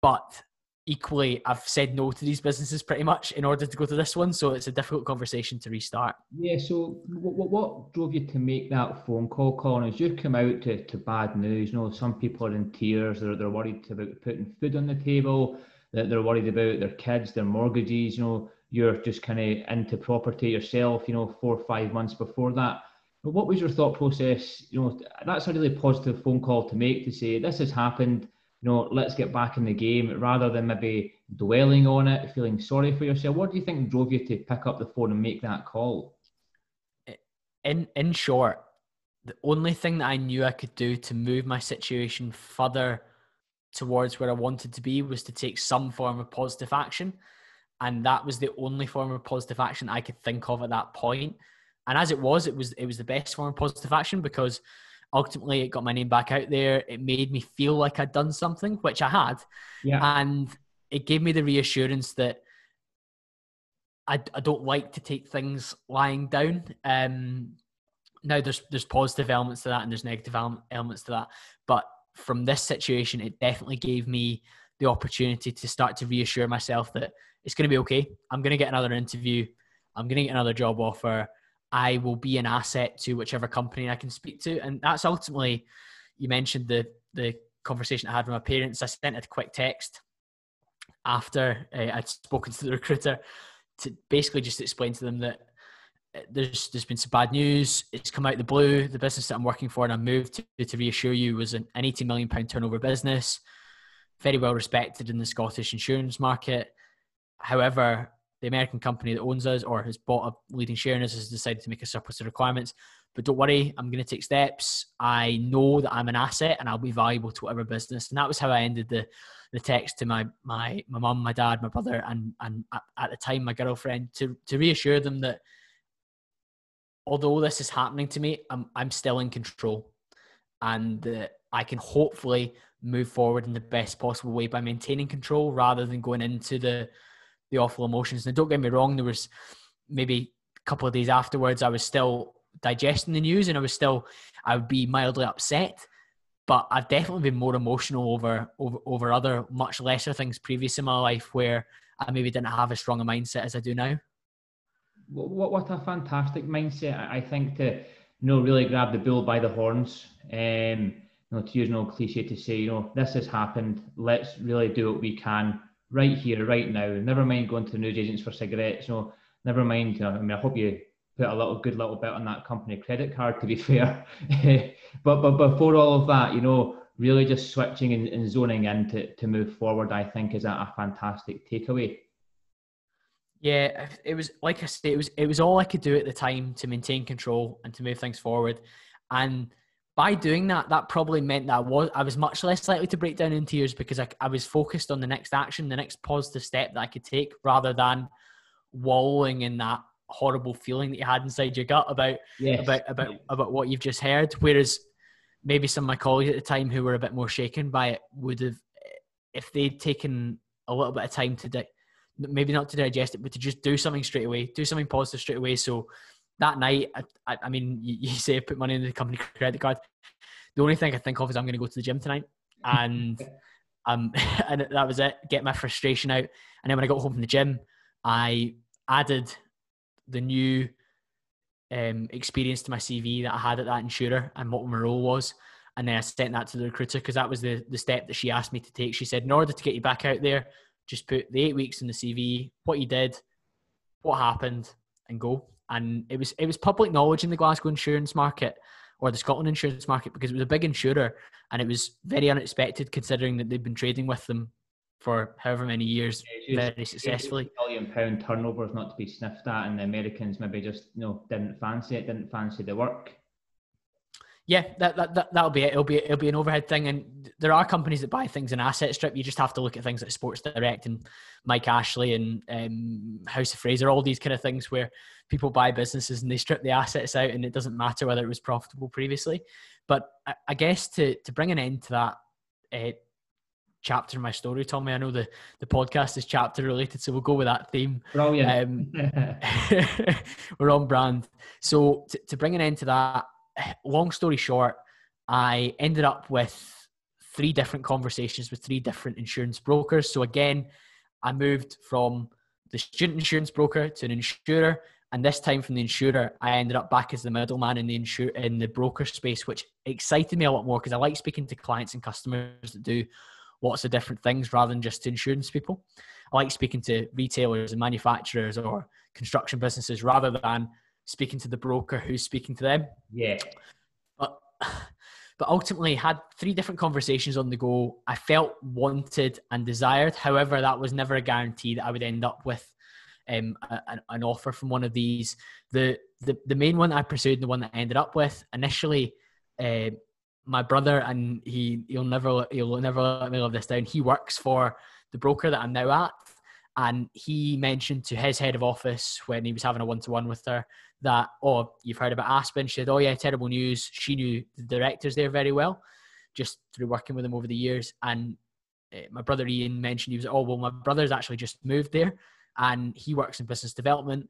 [SPEAKER 2] But equally, I've said no to these businesses pretty much in order to go to this one. So it's a difficult conversation to restart.
[SPEAKER 1] Yeah. So what, what drove you to make that phone call, Colin? As you've come out to, to bad news, you know, some people are in tears. They're, they're worried about putting food on the table. That they're worried about their kids, their mortgages. You know, you're just kind of into property yourself. You know, four or five months before that. But what was your thought process? You know, that's a really positive phone call to make to say this has happened you know, let's get back in the game rather than maybe dwelling on it, feeling sorry for yourself? What do you think drove you to pick up the phone and make that call?
[SPEAKER 2] In in short, the only thing that I knew I could do to move my situation further towards where I wanted to be was to take some form of positive action. And that was the only form of positive action I could think of at that point. And as it was, it was it was the best form of positive action because ultimately it got my name back out there. It made me feel like I'd done something, which I had. Yeah. And it gave me the reassurance that I, I don't like to take things lying down. Um, now there's there's positive elements to that and there's negative elements to that, but from this situation, it definitely gave me the opportunity to start to reassure myself that it's going to be okay. I'm going to get another interview. I'm going to get another job offer. I will be an asset to whichever company I can speak to. And that's ultimately, you mentioned the the conversation I had with my parents. I sent a quick text after uh, I'd spoken to the recruiter to basically just explain to them that uh, there's there's been some bad news. It's come out the blue. The business that I'm working for and I moved to, to reassure you was an, an 80 million pound turnover business, very well respected in the Scottish insurance market. However, the American company that owns us or has bought a leading share in us has decided to make a surplus of requirements. But don't worry, I'm going to take steps. I know that I'm an asset and I'll be valuable to whatever business. And that was how I ended the the text to my my my mum, my dad, my brother, and and at the time my girlfriend to to reassure them that although this is happening to me, I'm I'm still in control, and that I can hopefully move forward in the best possible way by maintaining control rather than going into the the awful emotions. And don't get me wrong, there was maybe a couple of days afterwards, I was still digesting the news and I was still, I would be mildly upset. But I've definitely been more emotional over, over over other much lesser things previous in my life where I maybe didn't have as strong a mindset as I do now.
[SPEAKER 1] What what a fantastic mindset! I think to you know really grab the bull by the horns. Um, you know, to use an old cliche to say, you know, this has happened. Let's really do what we can right here, right now. Never mind going to the news agents for cigarettes. You know, never mind. You know, I mean, I hope you put a little good little bit on that company credit card. To be fair, but but before all of that, you know, really just switching and, and zoning in to, to move forward, I think is a, a fantastic takeaway.
[SPEAKER 2] Yeah, it was like I say, it was it was all I could do at the time to maintain control and to move things forward. And by doing that, that probably meant that I was I was much less likely to break down in tears because I, I was focused on the next action, the next positive step that I could take, rather than wallowing in that horrible feeling that you had inside your gut about yes. about about about what you've just heard. Whereas maybe some of my colleagues at the time who were a bit more shaken by it would have, if they'd taken a little bit of time to di- maybe not to digest it, but to just do something straight away, do something positive straight away. So that night, I, I, mean, you, you, say put money in the company credit card. The only thing I think of is I'm going to go to the gym tonight, and um, and that was it. Get my frustration out, and then when I got home from the gym, I added the new um, experience to my CV that I had at that insurer and what my role was. And then I sent that to the recruiter because that was the, the step that she asked me to take. She said, in order to get you back out there, just put the eight weeks in the CV, what you did, what happened, and go. And it was it was public knowledge in the Glasgow insurance market or the Scotland insurance market because it was a big insurer and it was very unexpected considering that they've been trading with them for however many years yeah, very successfully.
[SPEAKER 1] Million pound turnover is not to be sniffed at, and the Americans maybe just you know didn't fancy it, didn't fancy the work
[SPEAKER 2] yeah, that, that, that that'll be it. It'll be it'll be an overhead thing, and there are companies that buy things in asset strip. You just have to look at things like Sports Direct and Mike Ashley and um, House of Fraser, all these kind of things where people buy businesses and they strip the assets out, and it doesn't matter whether it was profitable previously. But I, I guess to to bring an end to that uh, chapter in my story, Tommy, I know the the podcast is chapter related, so we'll go with that theme.
[SPEAKER 1] Brilliant. Um,
[SPEAKER 2] we're on brand. So to, to bring an end to that long story short, I ended up with three different conversations with three different insurance brokers. So again, I moved from the student insurance broker to an insurer, and this time from the insurer, I ended up back as the middleman in the insure in the broker space, which excited me a lot more because I like speaking to clients and customers that do lots of different things rather than just to insurance people. I like speaking to retailers and manufacturers or construction businesses rather than speaking to the broker who's speaking to them.
[SPEAKER 1] Yeah.
[SPEAKER 2] But but ultimately had three different conversations on the go. I felt wanted and desired. However, that was never a guarantee that I would end up with um, a, an offer from one of these. The, the the main one I pursued, the one that I ended up with initially, uh, my brother, and he he'll never he'll never let me live this down. He works for the broker that I'm now at, and he mentioned to his head of office when he was having a one to one with her that, oh, you've heard about Aspen. She said, oh, yeah, terrible news. She knew the directors there very well, just through working with them over the years. And uh, my brother Ian mentioned he was, oh, well, my brother's actually just moved there and he works in business development.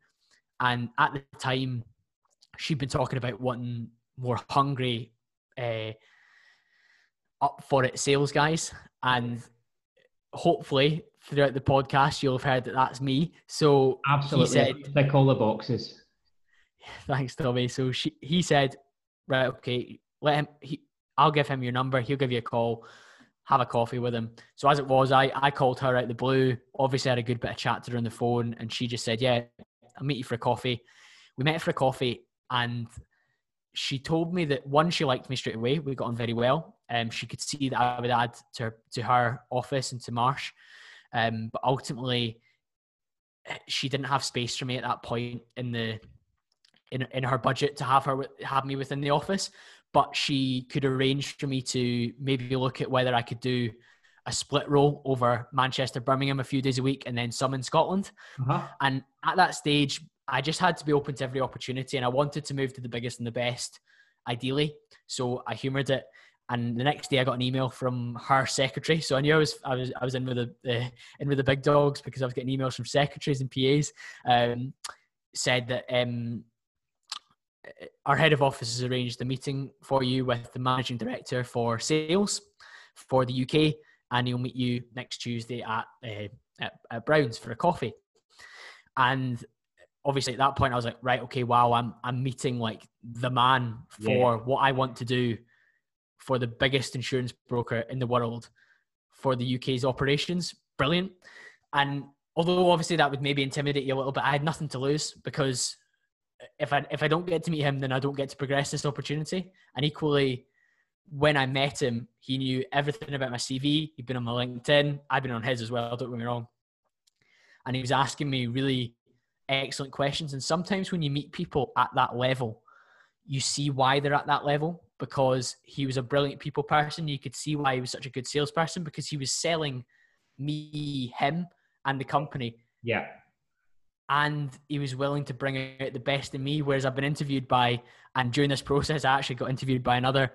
[SPEAKER 2] And at the time, she'd been talking about wanting more hungry, uh, up for it sales guys. And hopefully, throughout the podcast, you'll have heard that that's me. So
[SPEAKER 1] absolutely, said, tick all the boxes.
[SPEAKER 2] Thanks, Tommy. So she, he said, right, okay, let him. He, I'll give him your number. He'll give you a call. Have a coffee with him. So as it was, I I called her out the blue. Obviously, I had a good bit of chat to her on the phone, and she just said, "Yeah, I'll meet you for a coffee." We met for a coffee, and she told me that one, she liked me straight away. We got on very well. Um, she could see that I would add to her, to her office and to Marsh. Um, but ultimately, she didn't have space for me at that point in the in in her budget to have her have me within the office, but she could arrange for me to maybe look at whether I could do a split role over Manchester, Birmingham a few days a week, and then some in Scotland. Uh-huh. And at that stage, I just had to be open to every opportunity, and I wanted to move to the biggest and the best, ideally. So I humoured it. And the next day, I got an email from her secretary. So I knew I was I was I was in with the uh, in with the big dogs because I was getting emails from secretaries and PAs. Um, said that um, our head of office has arranged a meeting for you with the managing director for sales for the UK, and he'll meet you next Tuesday at, uh, at, at Browns for a coffee. And obviously, at that point, I was like, right, okay, wow, I'm I'm meeting like the man for yeah. what I want to do for the biggest insurance broker in the world for the UK's operations. Brilliant. And although obviously that would maybe intimidate you a little bit, I had nothing to lose because if I if I don't get to meet him, then I don't get to progress this opportunity. And equally, when I met him, he knew everything about my CV. He'd been on my LinkedIn. I've been on his as well. Don't get me wrong. And he was asking me really excellent questions. And sometimes when you meet people at that level, you see why they're at that level because he was a brilliant people person. You could see why he was such a good salesperson because he was selling me, him, and the company.
[SPEAKER 1] Yeah.
[SPEAKER 2] And he was willing to bring out the best in me. Whereas I've been interviewed by, and during this process, I actually got interviewed by another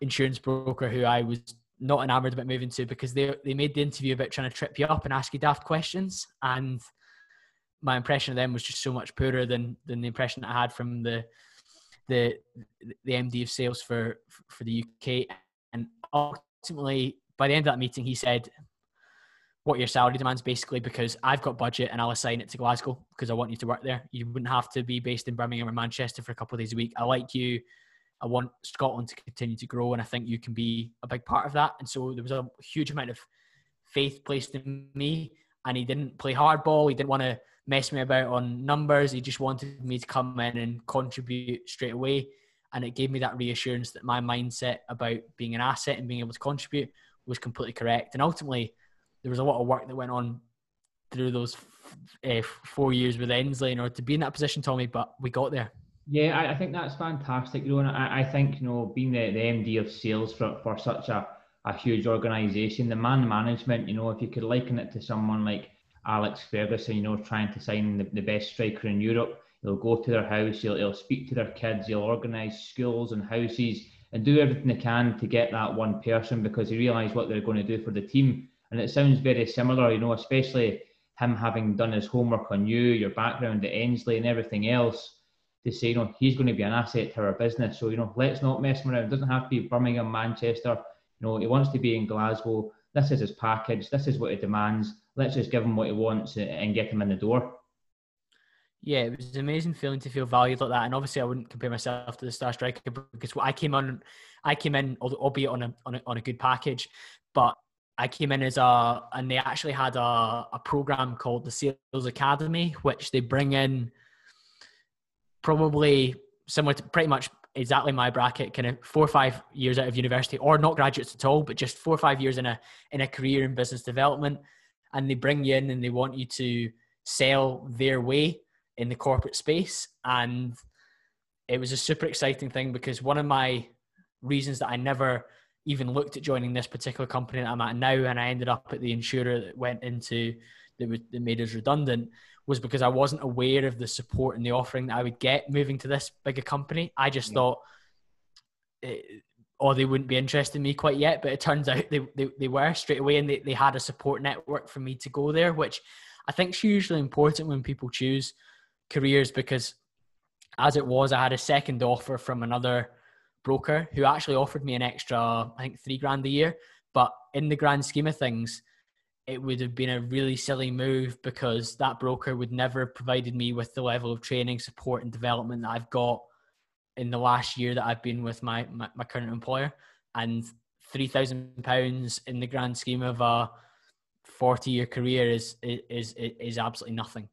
[SPEAKER 2] insurance broker who I was not enamored about moving to because they they made the interview about trying to trip you up and ask you daft questions. And my impression of them was just so much poorer than than the impression I had from the the the MD of sales for for the UK. And ultimately, by the end of that meeting, he said, "What your salary demands, basically, because I've got budget and I'll assign it to Glasgow because I want you to work there. You wouldn't have to be based in Birmingham or Manchester for a couple of days a week. I like you." I want Scotland to continue to grow, and I think you can be a big part of that. And so there was a huge amount of faith placed in me, and he didn't play hardball. He didn't want to mess me about on numbers. He just wanted me to come in and contribute straight away. And it gave me that reassurance that my mindset about being an asset and being able to contribute was completely correct. And ultimately, there was a lot of work that went on through those uh, four years with Endsleigh in order to be in that position, Tommy. But we got there.
[SPEAKER 1] Yeah, I, I think that's fantastic. You know, and I, I think you know being the, the MD of sales for, for such a, a huge organisation, the man management. You know, if you could liken it to someone like Alex Ferguson, you know, trying to sign the, the best striker in Europe. He'll go to their house, he'll, he'll speak to their kids, he'll organise schools and houses and do everything they can to get that one person because he realised what they're going to do for the team. And it sounds very similar, you know, especially him having done his homework on you, your background at Endsleigh and everything else to say, you know, he's going to be an asset to our business. So, you know, let's not mess him around. It doesn't have to be Birmingham, Manchester. You know, he wants to be in Glasgow. This is his package. This is what he demands let's just give him what he wants and get him in the door.
[SPEAKER 2] Yeah, it was an amazing feeling to feel valued like that. And obviously, I wouldn't compare myself to the star striker because I came on, I came in, albeit on a on a, on a good package, but I came in as a, and they actually had a, a program called the Sales Academy, which they bring in probably similar to pretty much exactly my bracket, kind of four or five years out of university, or not graduates at all, but just four or five years in a in a career in business development and they bring you in and they want you to sell their way in the corporate space. And it was a super exciting thing because one of my reasons that I never even looked at joining this particular company that I'm at now, and I ended up at the insurer that went into that, that made us redundant, was because I wasn't aware of the support and the offering that I would get moving to this bigger company. I just yeah. thought it, or they wouldn't be interested in me quite yet. But it turns out they, they, they were straight away and they, they had a support network for me to go there, which I think is usually important when people choose careers because as it was, I had a second offer from another broker who actually offered me an extra, I think, three grand a year. But in the grand scheme of things, it would have been a really silly move because that broker would never have provided me with the level of training, support, and development that I've got in the last year that I've been with my my, my current employer, and three thousand pounds in the grand scheme of a forty year career is is is absolutely nothing.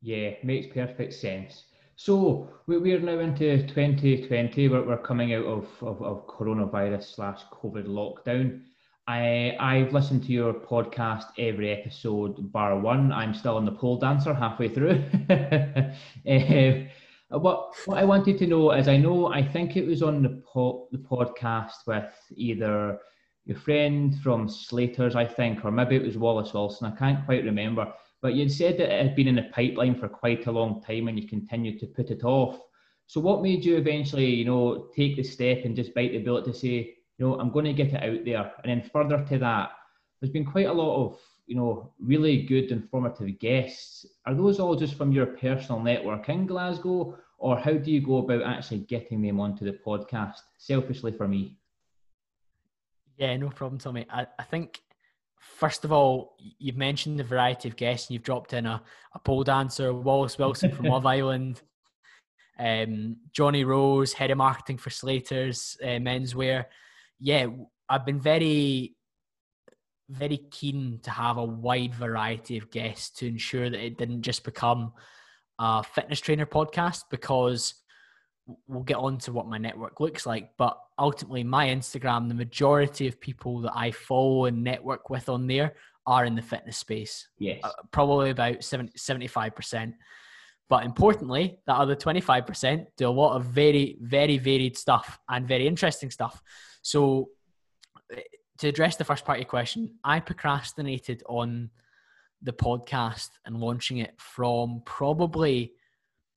[SPEAKER 1] Yeah, makes perfect sense. So we're now into 2020. We're, we're coming out of, of, of coronavirus slash COVID lockdown. I I've listened to your podcast every episode bar one. I'm still on the pole dancer halfway through. um, Uh, what what I wanted to know is I know I think it was on the po- the podcast with either your friend from Slater's, I think, or maybe it was Wallace Wilson. I can't quite remember. But you'd said that it had been in the pipeline for quite a long time and you continued to put it off. So what made you eventually, you know, take the step and just bite the bullet to say, you know, I'm going to get it out there? And then further to that, there's been quite a lot of, you know, really good informative guests. Are those all just from your personal network in Glasgow, or how do you go about actually getting them onto the podcast? Selfishly for me.
[SPEAKER 2] Yeah, no problem, Tommy. I, I think first of all, you've mentioned the variety of guests, and you've dropped in a, a pole dancer, Wallace Wilson from Love Island, um, Johnny Rose, head of marketing for Slater's uh, menswear, yeah, I've been very, very keen to have a wide variety of guests to ensure that it didn't just become a fitness trainer podcast because we'll get on to what my network looks like. But ultimately, my Instagram, the majority of people that I follow and network with on there are in the fitness space.
[SPEAKER 1] Yes. Uh,
[SPEAKER 2] probably about 70, 75%. But importantly, that other 25% do a lot of very, very varied stuff and very interesting stuff. So, to address the first part of your question, I procrastinated on the podcast and launching it from probably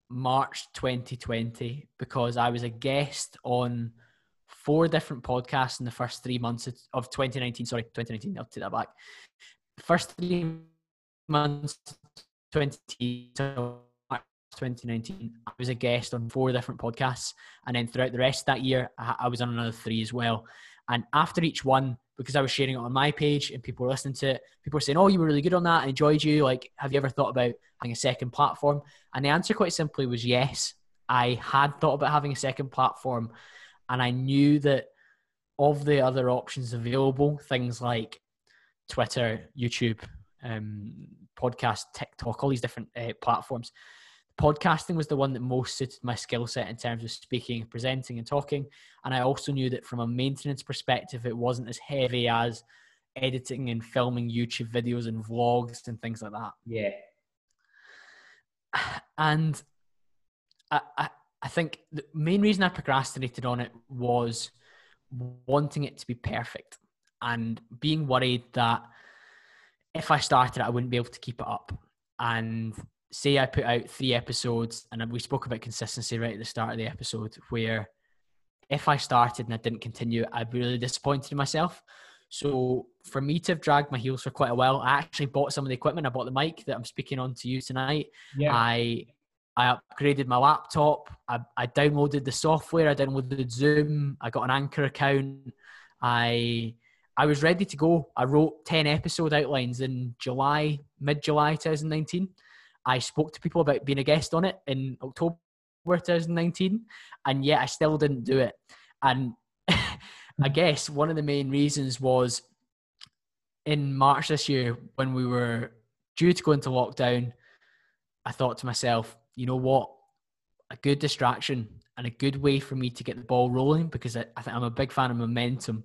[SPEAKER 2] March 2020 because I was a guest on four different podcasts in the first three months of 2019. Sorry, 2019. I'll take that back. First three months, 20 2019, I was a guest on four different podcasts. And then throughout the rest of that year, I was on another three as well. And after each one, because I was sharing it on my page and people were listening to it, people were saying, Oh, you were really good on that. I enjoyed you. Like, have you ever thought about having a second platform? And the answer quite simply was yes. I had thought about having a second platform. And I knew that of the other options available, things like Twitter, YouTube, um, podcast, TikTok, all these different uh, platforms, podcasting was the one that most suited my skill set in terms of speaking, presenting, and talking. And I also knew that from a maintenance perspective, it wasn't as heavy as editing and filming YouTube videos and vlogs and things like that.
[SPEAKER 1] Yeah.
[SPEAKER 2] And I, I, I think the main reason I procrastinated on it was wanting it to be perfect and being worried that if I started, I wouldn't be able to keep it up. And say I put out three episodes, and we spoke about consistency right at the start of the episode, where if I started and I didn't continue, I'd be really disappointed in myself. So for me to have dragged my heels for quite a while, I actually bought some of the equipment. I bought the mic that I'm speaking on to you tonight. Yeah. I I upgraded my laptop. I, I downloaded the software. I downloaded Zoom. I got an Anchor account. I I was ready to go. I wrote ten episode outlines in July, mid July 2019. I spoke to people about being a guest on it in October 2019, and yet I still didn't do it. And I guess one of the main reasons was in March this year when we were due to go into lockdown, I thought to myself, you know what? A good distraction and a good way for me to get the ball rolling because I, I think I'm a big fan of momentum.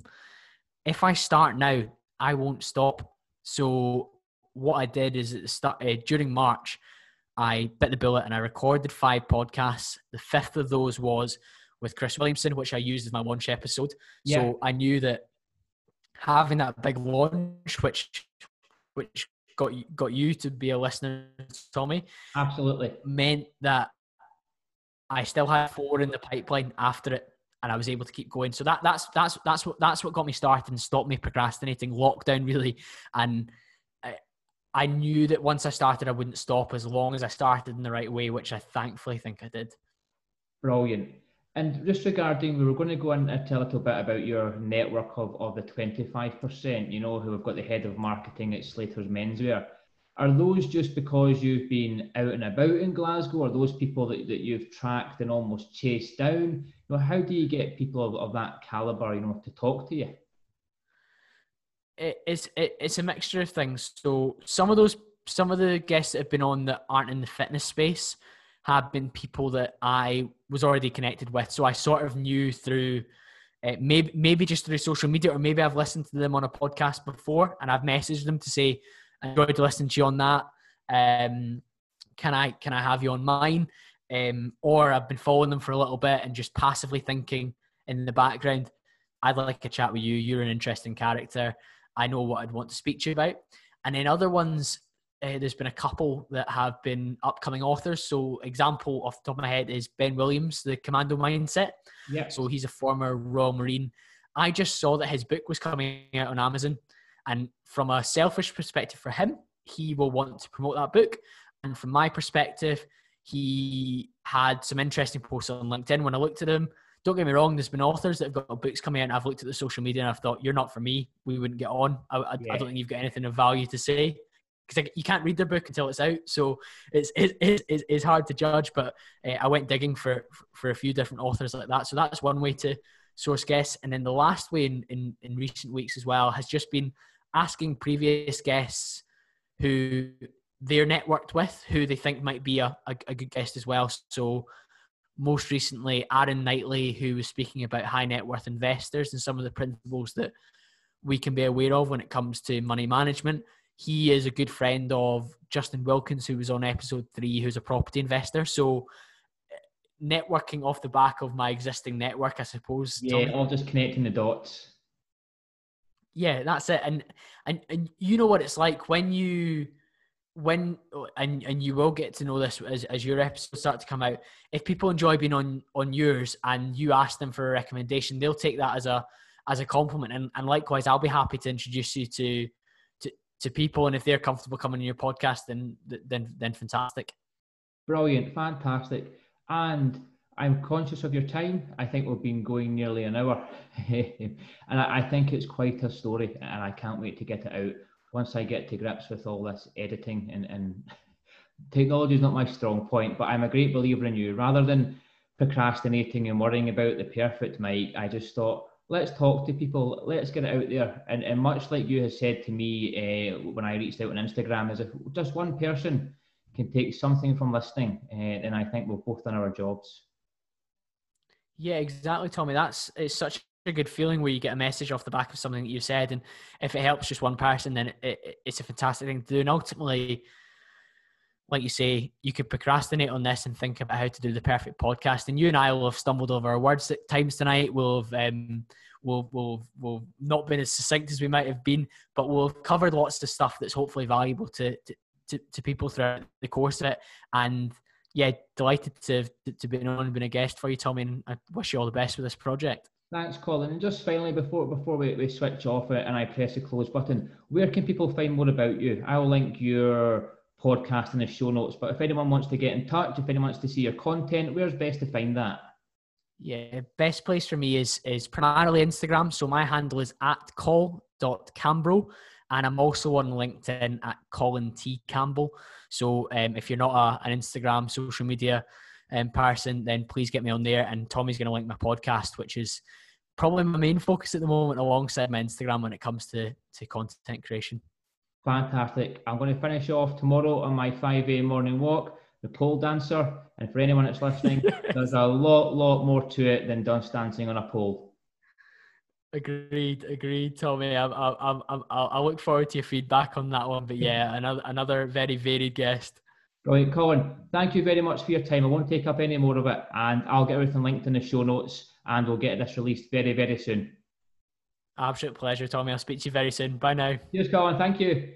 [SPEAKER 2] If I start now, I won't stop. So what I did is at the start uh, during March, I bit the bullet and I recorded five podcasts. The fifth of those was with Chris Williamson, which I used as my launch episode. Yeah. So I knew that having that big launch, which which got got you to be a listener, Tommy,
[SPEAKER 1] absolutely
[SPEAKER 2] meant that I still had four in the pipeline after it, and I was able to keep going. So that that's that's that's what that's what got me started and stopped me procrastinating. Lockdown really, and I knew that once I started, I wouldn't stop as long as I started in the right way, which I thankfully think I did.
[SPEAKER 1] Brilliant. And just regarding, we were going to go into uh, a little bit about your network of, of the 25%, you know, who have got the head of marketing at Slater's Menswear. Are those just because you've been out and about in Glasgow? Are those people that, that you've tracked and almost chased down? You know, how do you get people of, of that caliber, you know, to talk to you?
[SPEAKER 2] It, it's it, it's a mixture of things. So some of those some of the guests that have been on that aren't in the fitness space have been people that I was already connected with. So I sort of knew through uh, maybe maybe just through social media, or maybe I've listened to them on a podcast before, and I've messaged them to say I enjoyed listening to you on that. Um, can I can I have you on mine? Um, or I've been following them for a little bit and just passively thinking in the background, I'd like a chat with you. You're an interesting character. I know what I'd want to speak to you about. And then other ones, uh, there's been a couple that have been upcoming authors. So, example off the top of my head is Ben Williams, the Commando Mindset. Yeah. So he's a former Royal Marine. I just saw that his book was coming out on Amazon, and from a selfish perspective for him, he will want to promote that book. And from my perspective, he had some interesting posts on LinkedIn. When I looked at them, don't get me wrong, there's been authors that have got books coming out, and I've looked at the social media and I've thought, you're not for me. We wouldn't get on. I, I, yeah. I don't think you've got anything of value to say because you can't read their book until it's out. So it's, it, it, it's hard to judge. But uh, I went digging for, for a few different authors like that. So that's one way to, source guests. And then the last way in, in, in recent weeks as well has just been asking previous guests who they're networked with, who they think might be a, a, a good guest as well. So most recently, Aaron Knightley, who was speaking about high net worth investors and some of the principles that we can be aware of when it comes to money management. He is a good friend of Justin Wilkins, who was on episode three, who's a property investor. So eh, networking off the back of my existing network, I suppose.
[SPEAKER 1] Yeah, all just connecting the dots.
[SPEAKER 2] Yeah, that's it. And and and you know what it's like when you when and and you will get to know this as, as your episodes start to come out if people enjoy being on on yours and you ask them for a recommendation they'll take that as a as a compliment. And, and likewise i'll be happy to introduce you to to to people. And if they're comfortable coming on your podcast then then then fantastic.
[SPEAKER 1] Brilliant. Fantastic. And i'm conscious of your time. I think we've been going nearly an hour. And I think it's quite a story and i can't wait to get it out once I get to grips with all this editing and, and technology is not my strong point, but I'm a great believer in you. Rather than procrastinating and worrying about the perfect mic, I just thought, let's talk to people, let's get it out there. And, and much like you have said to me uh, when I reached out on Instagram, is if just one person can take something from listening, uh, then I think we've both done our jobs.
[SPEAKER 2] Yeah, exactly, Tommy. That's it's such a good feeling where you get a message off the back of something that you said, and if it helps just one person, then it, it, it's a fantastic thing to do. And ultimately, like you say, you could procrastinate on this and think about how to do the perfect podcast. And you and I will have stumbled over our words at times tonight. We'll have um, we'll, we'll, we'll not been as succinct as we might have been, but we'll have covered lots of stuff that's hopefully valuable to, to, to, to people throughout the course of it. And yeah, delighted to, to be on and been a guest for you, Tommy, and I wish you all the best with this project.
[SPEAKER 1] Thanks, Colin. And just finally, before before we, we switch off it and I press the close button, where can people find more about you? I'll link your podcast in the show notes. But if anyone wants to get in touch, if anyone wants to see your content, where's best to find that?
[SPEAKER 2] Yeah, best place for me is is primarily Instagram. So my handle is at call.cambro. And I'm also on LinkedIn at Colin T. Campbell. So um, if you're not a, an Instagram social media um, person, then please get me on there. And Tommy's going to link my podcast, which is probably my main focus at the moment, alongside my Instagram when it comes to to content creation.
[SPEAKER 1] Fantastic. I'm going to finish off tomorrow on my 5 a.m. morning walk, the pole dancer. And for anyone that's listening, there's a lot, lot more to it than dance dancing on a pole.
[SPEAKER 2] Agreed, agreed, Tommy. I, I, I, I, look forward to your feedback on that one. But yeah, another another very varied guest.
[SPEAKER 1] Right, Colin, thank you very much for your time. I won't take up any more of it, and I'll get everything linked in the show notes, and we'll get this released very, very soon.
[SPEAKER 2] Absolute pleasure, Tommy. I'll speak to you very soon. Bye now.
[SPEAKER 1] Cheers, Colin. Thank you.